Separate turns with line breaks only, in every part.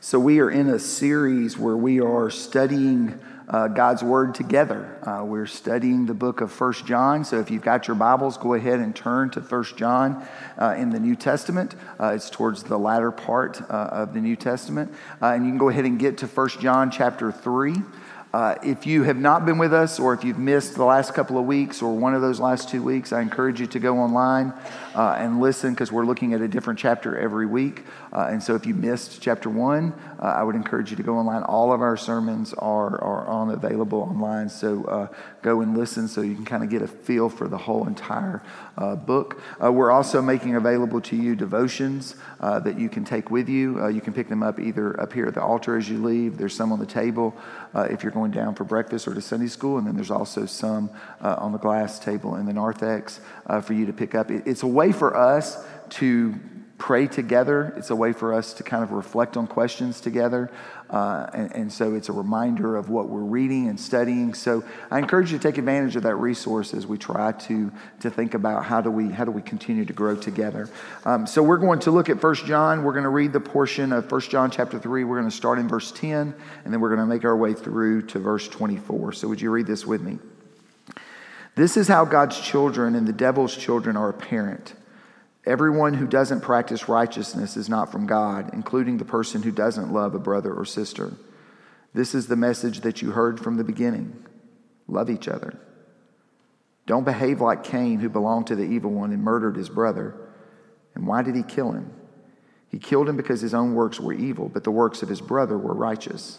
So, we are in a series where we are studying uh, God's Word together. Uh, we're studying the book of First John. So, if you've got your Bibles, go ahead and turn to First John uh, in the New Testament. Uh, it's towards the latter part uh, of the New Testament. Uh, and you can go ahead and get to First John chapter 3. Uh, if you have not been with us, or if you've missed the last couple of weeks, or one of those last two weeks, I encourage you to go online uh, and listen because we're looking at a different chapter every week. Uh, and so if you missed chapter one, uh, I would encourage you to go online. All of our sermons are, are on available online. So uh, go and listen so you can kind of get a feel for the whole entire uh, book. We're also making available to you devotions that you can take with you. you can pick them up either up here at the altar as you leave. There's some on the table if you're going down for breakfast or to Sunday school. And then there's also some uh, on the glass table in the narthex uh, for you to pick up. It, it's a way for us to pray together. It's a way for us to kind of reflect on questions together. Uh, and, and, so it's a reminder of what we're reading and studying. So I encourage you to take advantage of that resource as we try to, to think about how do we, how do we continue to grow together. Um, so we're going to look at First John. We're going to read the portion of First John chapter 3. We're going to start in verse 10, and then we're going to make our way through to verse 24. So would you read this with me? This is how God's children and the devil's children are apparent. Everyone who doesn't practice righteousness is not from God, including the person who doesn't love a brother or sister. This is the message that you heard from the beginning love each other. Don't behave like Cain, who belonged to the evil one and murdered his brother. And why did he kill him? He killed him because his own works were evil, but the works of his brother were righteous.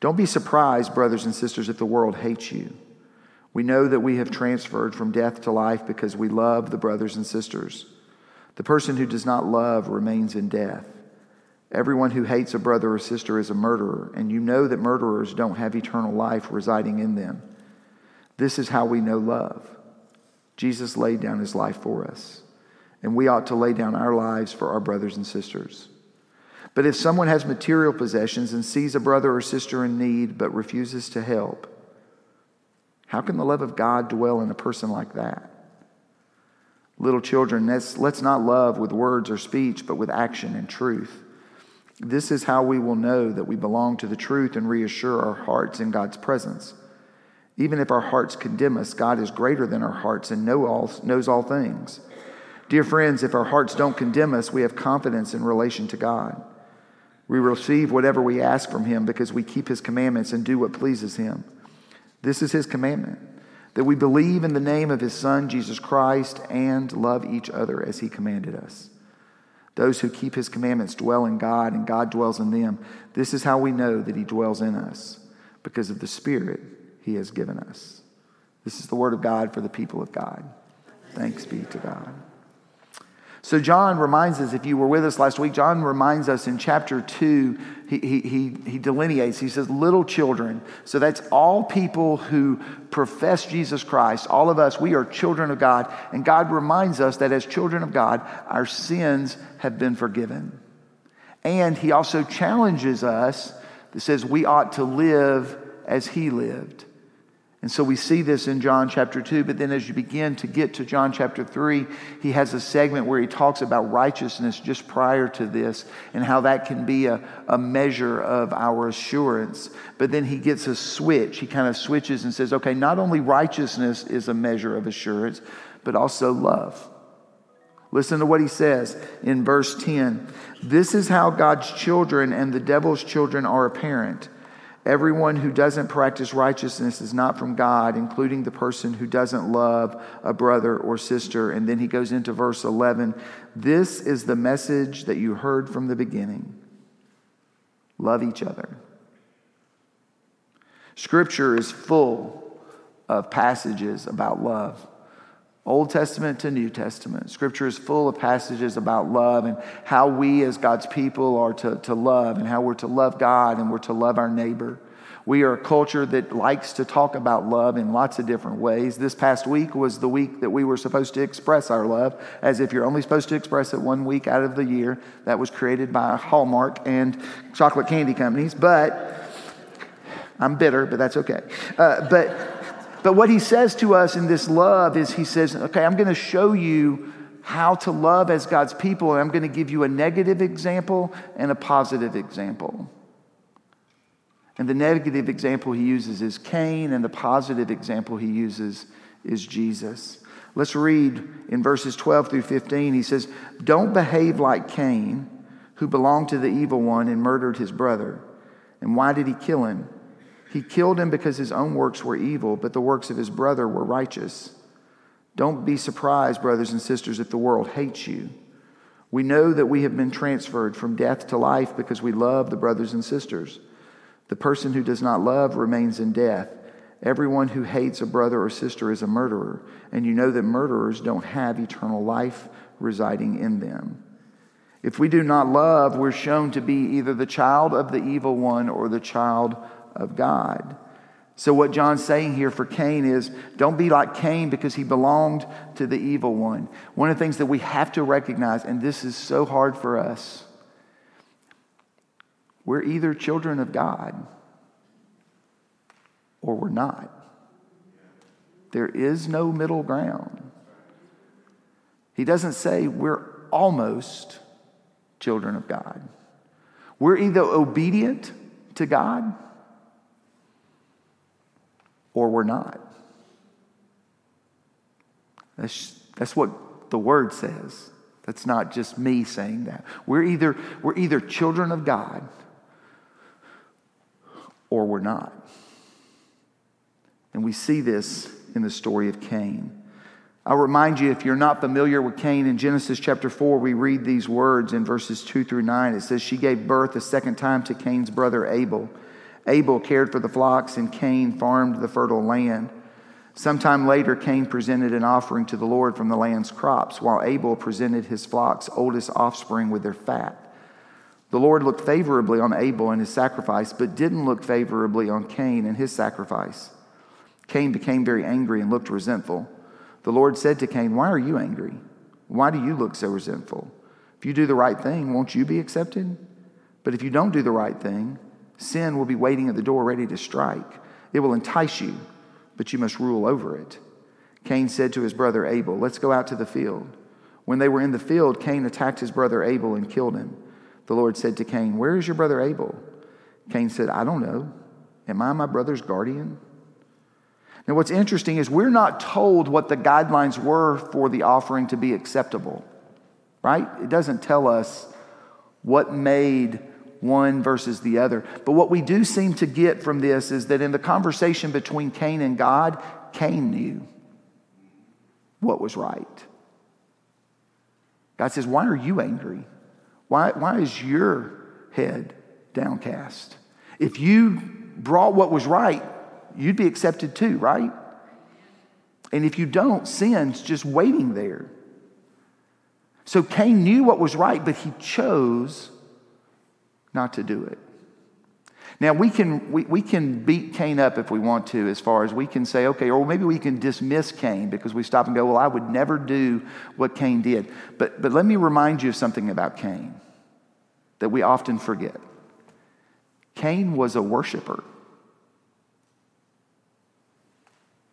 Don't be surprised, brothers and sisters, if the world hates you. We know that we have transferred from death to life because we love the brothers and sisters. The person who does not love remains in death. Everyone who hates a brother or sister is a murderer, and you know that murderers don't have eternal life residing in them. This is how we know love. Jesus laid down his life for us, and we ought to lay down our lives for our brothers and sisters. But if someone has material possessions and sees a brother or sister in need but refuses to help, how can the love of God dwell in a person like that? Little children, let's, let's not love with words or speech, but with action and truth. This is how we will know that we belong to the truth and reassure our hearts in God's presence. Even if our hearts condemn us, God is greater than our hearts and know all, knows all things. Dear friends, if our hearts don't condemn us, we have confidence in relation to God. We receive whatever we ask from Him because we keep His commandments and do what pleases Him. This is His commandment that we believe in the name of his Son, Jesus Christ, and love each other as he commanded us. Those who keep his commandments dwell in God, and God dwells in them. This is how we know that he dwells in us, because of the Spirit he has given us. This is the word of God for the people of God. Thanks be to God. So, John reminds us, if you were with us last week, John reminds us in chapter 2, he, he, he, delineates, he says, little children. So, that's all people who profess Jesus Christ. All of us, we are children of God. And God reminds us that as children of God, our sins have been forgiven. And he also challenges us that says we ought to live as he lived. And so we see this in John chapter 2, but then as you begin to get to John chapter 3, he has a segment where he talks about righteousness just prior to this and how that can be a, a measure of our assurance. But then he gets a switch. He kind of switches and says, okay, not only righteousness is a measure of assurance, but also love. Listen to what he says in verse 10. This is how God's children and the devil's children are apparent. Everyone who doesn't practice righteousness is not from God, including the person who doesn't love a brother or sister. And then he goes into verse 11 This is the message that you heard from the beginning love each other. Scripture is full of passages about love. Old Testament to New Testament. Scripture is full of passages about love and how we as God's people are to, to love and how we're to love God and we're to love our neighbor. We are a culture that likes to talk about love in lots of different ways. This past week was the week that we were supposed to express our love, as if you're only supposed to express it one week out of the year. That was created by Hallmark and chocolate candy companies. But I'm bitter, but that's okay. Uh, but but what he says to us in this love is he says, okay, I'm going to show you how to love as God's people, and I'm going to give you a negative example and a positive example. And the negative example he uses is Cain, and the positive example he uses is Jesus. Let's read in verses 12 through 15. He says, Don't behave like Cain, who belonged to the evil one and murdered his brother. And why did he kill him? He killed him because his own works were evil, but the works of his brother were righteous. Don't be surprised, brothers and sisters, if the world hates you. We know that we have been transferred from death to life because we love the brothers and sisters. The person who does not love remains in death. Everyone who hates a brother or sister is a murderer, and you know that murderers don't have eternal life residing in them. If we do not love, we're shown to be either the child of the evil one or the child of God. So, what John's saying here for Cain is don't be like Cain because he belonged to the evil one. One of the things that we have to recognize, and this is so hard for us, we're either children of God or we're not. There is no middle ground. He doesn't say we're almost children of God. We're either obedient to God or we're not. That's, that's what the word says. That's not just me saying that. We're either, we're either children of God or we're not. And we see this in the story of Cain. I'll remind you, if you're not familiar with Cain, in Genesis chapter 4, we read these words in verses 2 through 9. It says, She gave birth a second time to Cain's brother Abel. Abel cared for the flocks, and Cain farmed the fertile land. Sometime later, Cain presented an offering to the Lord from the land's crops, while Abel presented his flock's oldest offspring with their fat. The Lord looked favorably on Abel and his sacrifice, but didn't look favorably on Cain and his sacrifice. Cain became very angry and looked resentful. The Lord said to Cain, Why are you angry? Why do you look so resentful? If you do the right thing, won't you be accepted? But if you don't do the right thing, sin will be waiting at the door ready to strike. It will entice you, but you must rule over it. Cain said to his brother Abel, Let's go out to the field. When they were in the field, Cain attacked his brother Abel and killed him. The Lord said to Cain, Where is your brother Abel? Cain said, I don't know. Am I my brother's guardian? Now, what's interesting is we're not told what the guidelines were for the offering to be acceptable, right? It doesn't tell us what made one versus the other. But what we do seem to get from this is that in the conversation between Cain and God, Cain knew what was right. God says, Why are you angry? Why, why is your head downcast? If you brought what was right, you'd be accepted too, right? And if you don't, sin's just waiting there. So Cain knew what was right, but he chose not to do it. Now, we can, we, we can beat Cain up if we want to, as far as we can say, okay, or maybe we can dismiss Cain because we stop and go, well, I would never do what Cain did. But, but let me remind you of something about Cain that we often forget. Cain was a worshiper.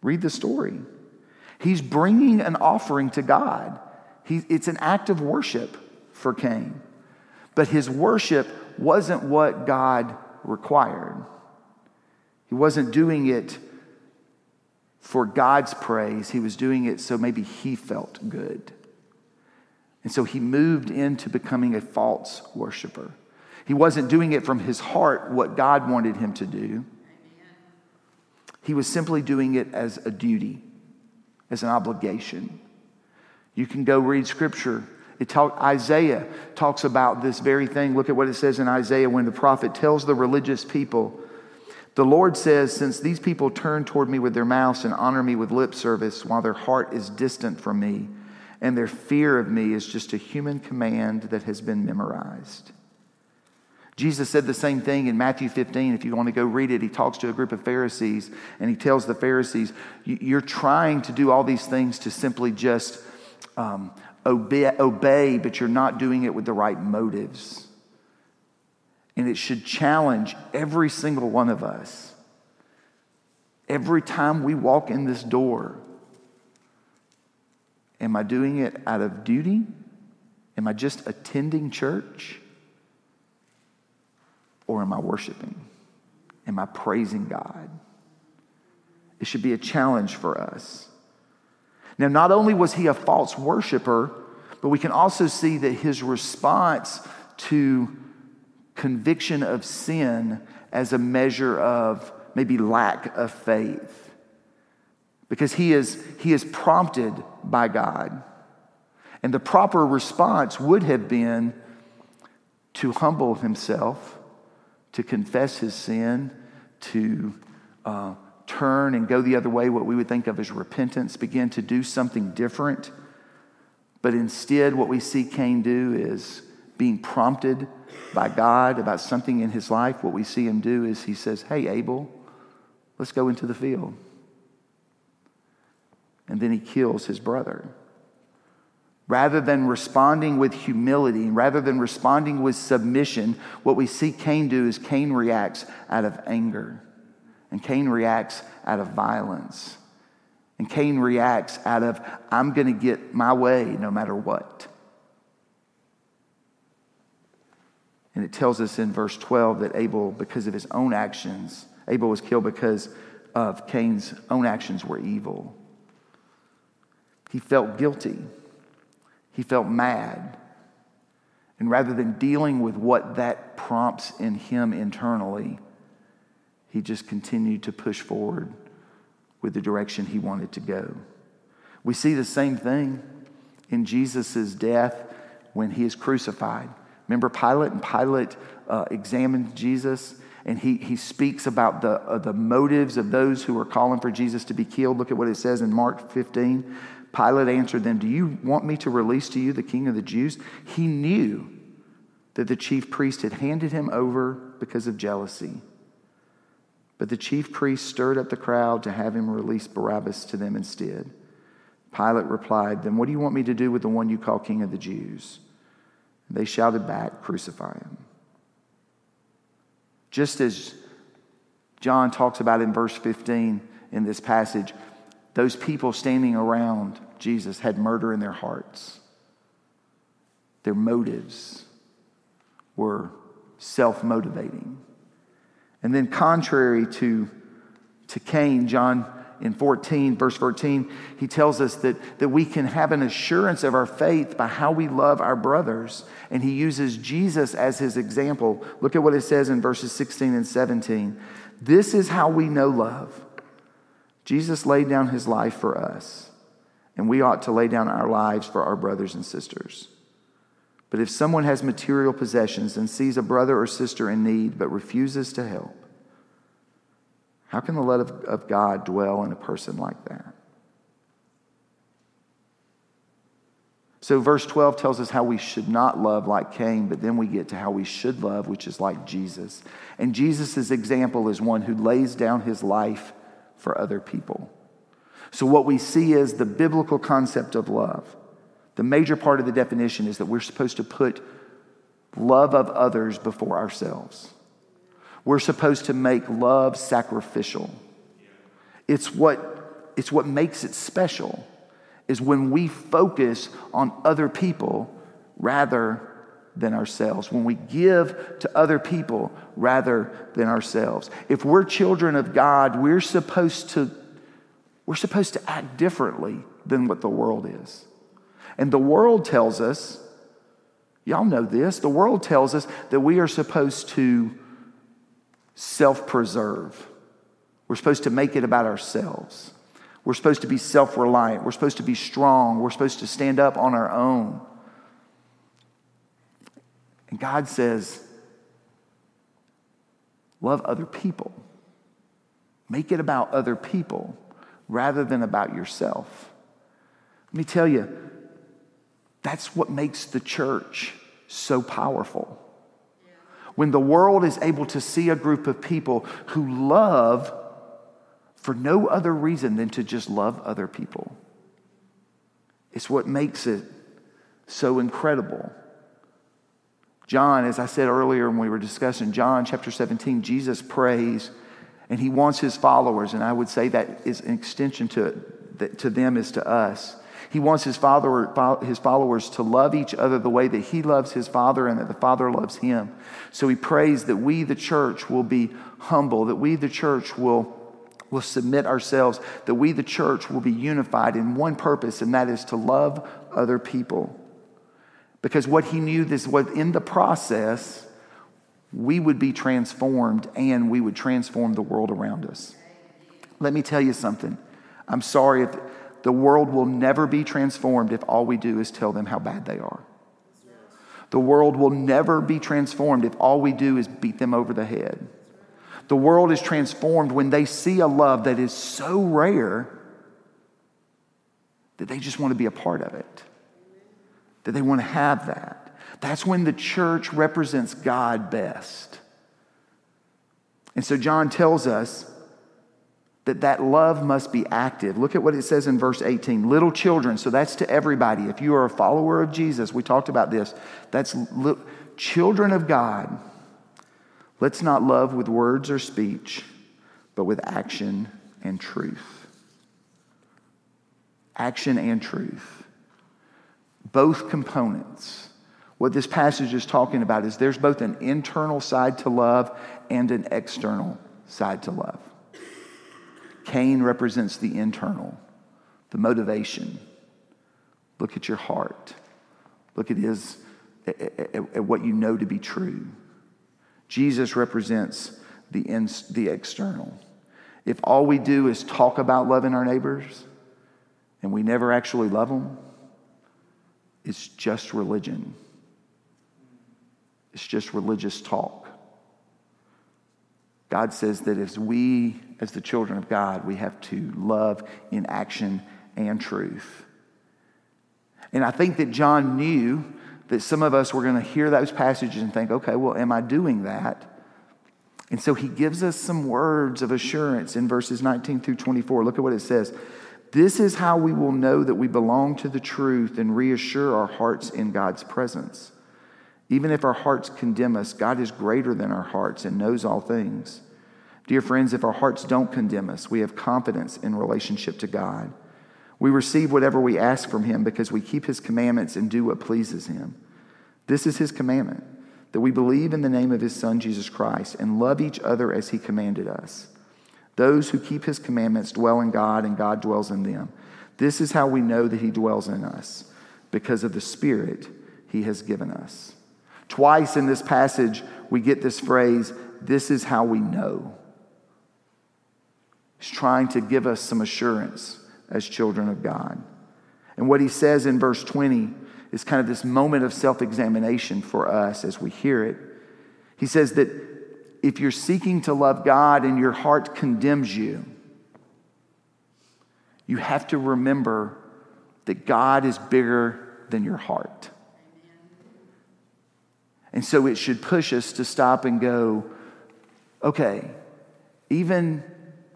Read the story. He's bringing an offering to God. He, it's an act of worship for Cain. But his worship wasn't what God required. He wasn't doing it for God's praise, he was doing it so maybe he felt good. And so he moved into becoming a false worshiper. He wasn't doing it from his heart, what God wanted him to do. He was simply doing it as a duty, as an obligation. You can go read scripture. It talk, Isaiah talks about this very thing. Look at what it says in Isaiah when the prophet tells the religious people, The Lord says, Since these people turn toward me with their mouths and honor me with lip service, while their heart is distant from me, and their fear of me is just a human command that has been memorized. Jesus said the same thing in Matthew 15. If you want to go read it, he talks to a group of Pharisees and he tells the Pharisees, You're trying to do all these things to simply just um, obey, obey, but you're not doing it with the right motives. And it should challenge every single one of us. Every time we walk in this door, Am I doing it out of duty? Am I just attending church? Or am I worshiping? Am I praising God? It should be a challenge for us. Now, not only was he a false worshiper, but we can also see that his response to conviction of sin as a measure of maybe lack of faith. Because he is, he is prompted by God. And the proper response would have been to humble himself, to confess his sin, to uh, turn and go the other way, what we would think of as repentance, begin to do something different. But instead, what we see Cain do is being prompted by God about something in his life. What we see him do is he says, Hey, Abel, let's go into the field. And then he kills his brother. Rather than responding with humility, rather than responding with submission, what we see Cain do is Cain reacts out of anger. And Cain reacts out of violence. And Cain reacts out of, I'm going to get my way no matter what. And it tells us in verse 12 that Abel, because of his own actions, Abel was killed because of Cain's own actions were evil. He felt guilty. He felt mad. And rather than dealing with what that prompts in him internally, he just continued to push forward with the direction he wanted to go. We see the same thing in Jesus' death when he is crucified. Remember Pilate? And Pilate uh, examined Jesus and he, he speaks about the, uh, the motives of those who are calling for Jesus to be killed. Look at what it says in Mark 15. Pilate answered them, Do you want me to release to you the king of the Jews? He knew that the chief priest had handed him over because of jealousy. But the chief priests stirred up the crowd to have him release Barabbas to them instead. Pilate replied, Then what do you want me to do with the one you call king of the Jews? They shouted back, Crucify him. Just as John talks about in verse 15 in this passage, those people standing around Jesus had murder in their hearts. Their motives were self motivating. And then, contrary to, to Cain, John in 14, verse 14, he tells us that, that we can have an assurance of our faith by how we love our brothers. And he uses Jesus as his example. Look at what it says in verses 16 and 17. This is how we know love. Jesus laid down his life for us and we ought to lay down our lives for our brothers and sisters. But if someone has material possessions and sees a brother or sister in need but refuses to help, how can the love of, God dwell in a person like that? So, verse 12 tells us how we should not love like Cain, but then we get to how we should love, which is like Jesus. And Jesus' example is one who lays down his life for other people. So, what we see is the biblical concept of love. The major part of the definition is that we're supposed to put love of others before ourselves. We're supposed to make love sacrificial. It's what, it's what makes it special, is when we focus on other people rather than ourselves, when we give to other people rather than ourselves. If we're children of God, we're supposed to we're supposed to act differently than what the world is. And the world tells us, y'all know this, the world tells us that we are supposed to self preserve. We're supposed to make it about ourselves. We're supposed to be self reliant. We're supposed to be strong. We're supposed to stand up on our own. And God says, love other people. Make it about other people rather than about yourself. Let me tell you, that's what makes the church so powerful. When the world is able to see a group of people who love for no other reason than to just love other people, it's what makes it so incredible. John, as I said earlier when we were discussing John chapter 17, Jesus prays and he wants his followers, and I would say that is an extension to, to them as to us. He wants his, father, his followers to love each other the way that he loves his Father and that the Father loves him. So he prays that we, the church, will be humble, that we, the church, will, will submit ourselves, that we, the church, will be unified in one purpose, and that is to love other people. Because what he knew this was in the process, we would be transformed and we would transform the world around us. Let me tell you something. I'm sorry if the world will never be transformed if all we do is tell them how bad they are. The world will never be transformed if all we do is beat them over the head. The world is transformed when they see a love that is so rare that they just want to be a part of it, that they want to have that. That's when the church represents God best. And so John tells us that that love must be active. Look at what it says in verse 18. Little children, so that's to everybody. If you are a follower of Jesus, we talked about this. That's li- children of God. Let's not love with words or speech, but with action and truth. Action and truth. Both components. What this passage is talking about is there's both an internal side to love and an external side to love. Cain represents the internal, the motivation. Look at your heart. Look at his at, at, at what you know to be true. Jesus represents the, in, the external. If all we do is talk about loving our neighbors and we never actually love them, it's just religion. It's just religious talk. God says that if we, as the children of God, we have to love in action and truth. And I think that John knew that some of us were going to hear those passages and think, okay, well, am I doing that? And so he gives us some words of assurance in verses 19 through 24. Look at what it says. This is how we will know that we belong to the truth and reassure our hearts in God's presence. Even if our hearts condemn us, God is greater than our hearts and knows all things. Dear friends, if our hearts don't condemn us, we have confidence in relationship to God. We receive whatever we ask from Him because we keep His commandments and do what pleases Him. This is His commandment that we believe in the name of His Son, Jesus Christ, and love each other as He commanded us. Those who keep His commandments dwell in God, and God dwells in them. This is how we know that He dwells in us because of the Spirit He has given us. Twice in this passage, we get this phrase, this is how we know. He's trying to give us some assurance as children of God. And what he says in verse 20 is kind of this moment of self examination for us as we hear it. He says that if you're seeking to love God and your heart condemns you, you have to remember that God is bigger than your heart. And so it should push us to stop and go, okay, even,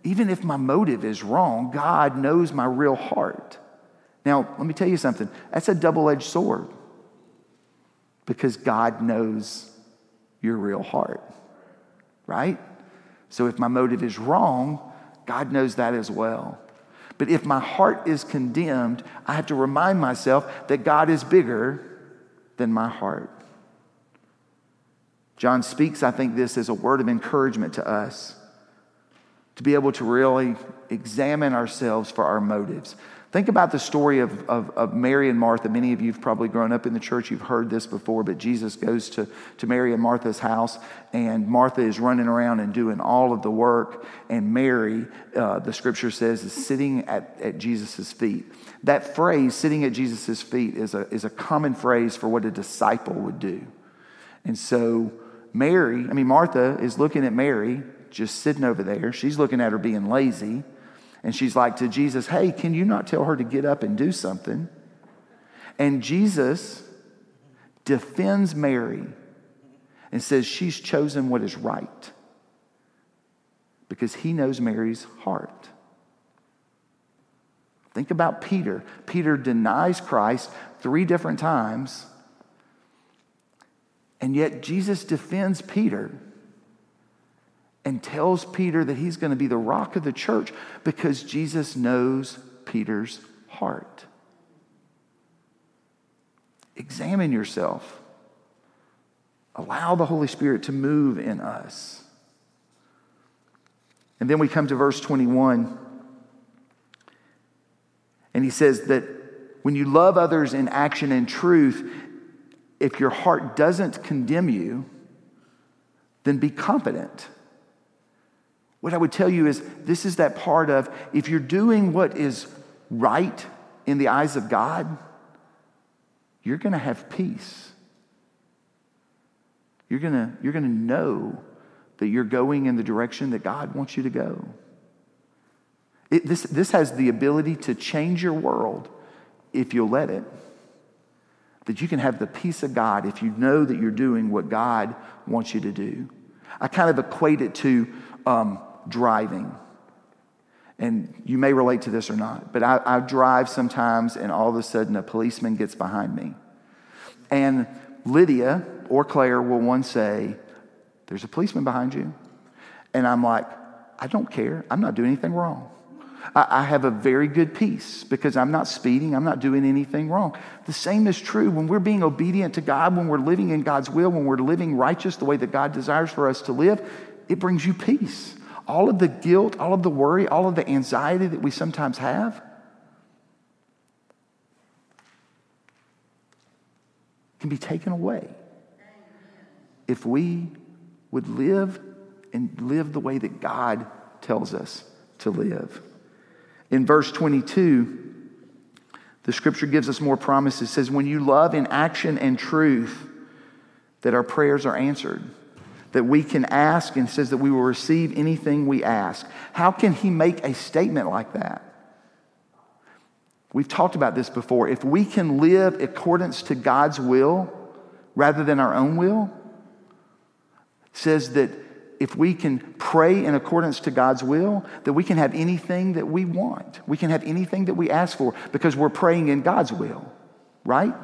even if my motive is wrong, God knows my real heart. Now, let me tell you something that's a double edged sword because God knows your real heart, right? So if my motive is wrong, God knows that as well. But if my heart is condemned, I have to remind myself that God is bigger than my heart. John speaks, I think, this as a word of encouragement to us to be able to really examine ourselves for our motives. Think about the story of, of, of, Mary and Martha. Many of you have probably grown up in the church, you've heard this before, but Jesus goes to, to Mary and Martha's house, and Martha is running around and doing all of the work, and Mary, uh, the scripture says, is sitting at, at Jesus' feet. That phrase, sitting at Jesus' feet, is a, is a common phrase for what a disciple would do. And so, Mary, I mean, Martha is looking at Mary just sitting over there. She's looking at her being lazy. And she's like to Jesus, Hey, can you not tell her to get up and do something? And Jesus defends Mary and says she's chosen what is right because he knows Mary's heart. Think about Peter. Peter denies Christ three different times and yet Jesus defends Peter and tells Peter that he's going to be the rock of the church because Jesus knows Peter's heart. Examine yourself. Allow the Holy Spirit to move in us. And then we come to verse 21. And he says that when you love others in action and truth, if your heart doesn't condemn you, then be confident. What I would tell you is this is that part of if you're doing what is right in the eyes of God, you're going to have peace. You're going to you're going to know that you're going in the direction that God wants you to go. It, this, this has the ability to change your world if you'll let it. That you can have the peace of God if you know that you're doing what God wants you to do. I kind of equate it to um, driving. And you may relate to this or not, but I, I drive sometimes and all of a sudden a policeman gets behind me. And Lydia or Claire will one say, There's a policeman behind you. And I'm like, I don't care. I'm not doing anything wrong. I, have a very good peace because I'm not speeding, I'm not doing anything wrong. The same is true when we're being obedient to God, when we're living in God's will, when we're living righteous the way that God desires for us to live, it brings you peace. All of the guilt, all of the worry, all of the anxiety that we sometimes have can be taken away if we would live and live the way that God tells us to live. In verse 22, the scripture gives us more promises. It says, When you love in action and truth, that our prayers are answered, that we can ask, and says that we will receive anything we ask. How can he make a statement like that? We've talked about this before. If we can live accordance to God's will rather than our own will, says that if we can pray in accordance to God's will, that we can have anything that we want. We can have anything that we ask for because we're praying in God's will, right?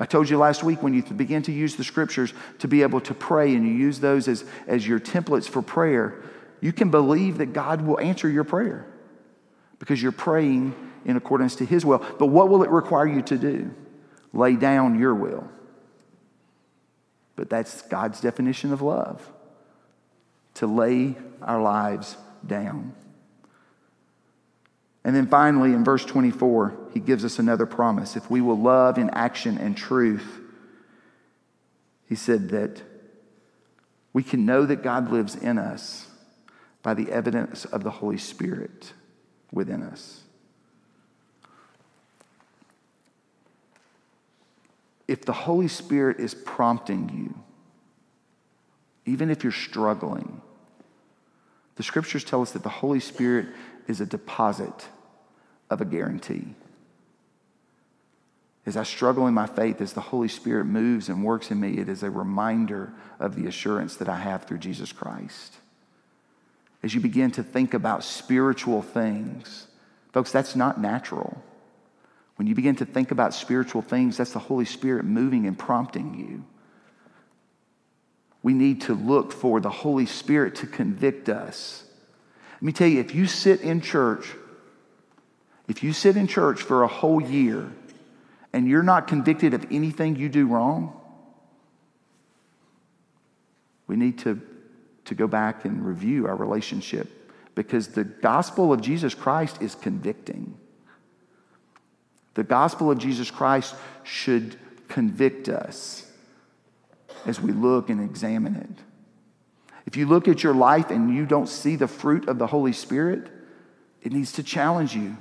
I told you last week when you begin to use the scriptures to be able to pray and you use those as, as your templates for prayer, you can believe that God will answer your prayer because you're praying in accordance to His will. But what will it require you to do? Lay down your will. But that's God's definition of love to lay our lives down. And then finally, in verse 24, he gives us another promise. If we will love in action and truth, he said that we can know that God lives in us by the evidence of the Holy Spirit within us. If the Holy Spirit is prompting you, even if you're struggling, the scriptures tell us that the Holy Spirit is a deposit of a guarantee. As I struggle in my faith, as the Holy Spirit moves and works in me, it is a reminder of the assurance that I have through Jesus Christ. As you begin to think about spiritual things, folks, that's not natural. When you begin to think about spiritual things, that's the Holy Spirit moving and prompting you. We need to look for the Holy Spirit to convict us. Let me tell you, if you sit in church, if you sit in church for a whole year and you're not convicted of anything you do wrong, we need to, to go back and review our relationship because the gospel of Jesus Christ is convicting. The gospel of Jesus Christ should convict us as we look and examine it. If you look at your life and you don't see the fruit of the Holy Spirit, it needs to challenge you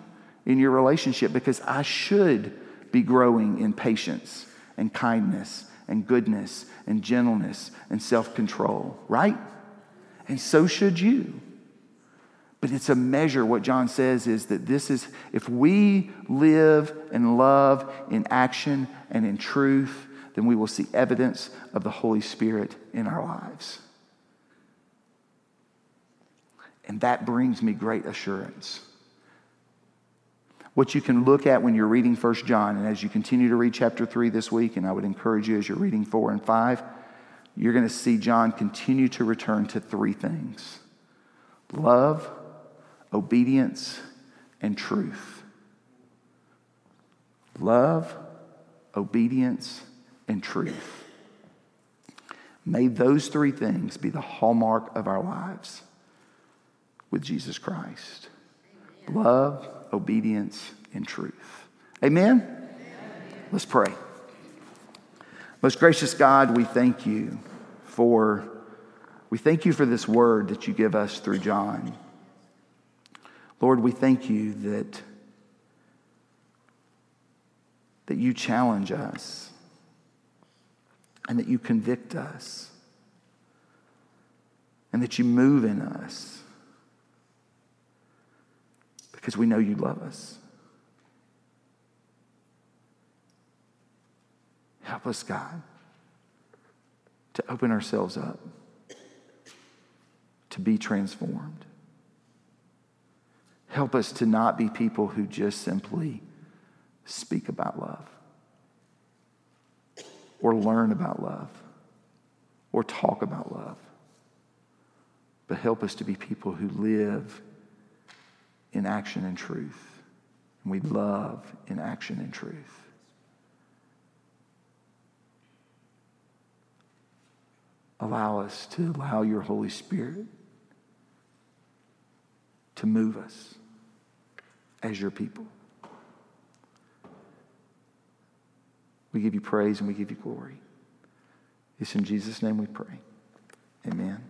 in your relationship because I should be growing in patience and kindness and goodness and gentleness and self control, right? And so should you. But it's a measure. What John says is that this is, if we live and love in action and in truth, then we will see evidence of the Holy Spirit in our lives. And that brings me great assurance. What you can look at when you're reading 1 John, and as you continue to read chapter 3 this week, and I would encourage you as you're reading 4 and 5, you're going to see John continue to return to three things love, obedience, and truth. Love, obedience, and truth. May those three things be the hallmark of our lives with Jesus Christ love, obedience, and truth. Amen? Amen? Let's pray. Most gracious God, we thank you for we thank you for this word that you give us through John. Lord, we thank you that, that you challenge us and that you convict us and that you move in us because we know you love us. Help us, God, to open ourselves up to be transformed. Help us to not be people who just simply speak about love or learn about love or talk about love, but help us to be people who live in action and truth. And we love in action and truth. Allow us to allow your Holy Spirit to move us as your people. We give you praise and we give you glory. It's in Jesus' name we pray. Amen.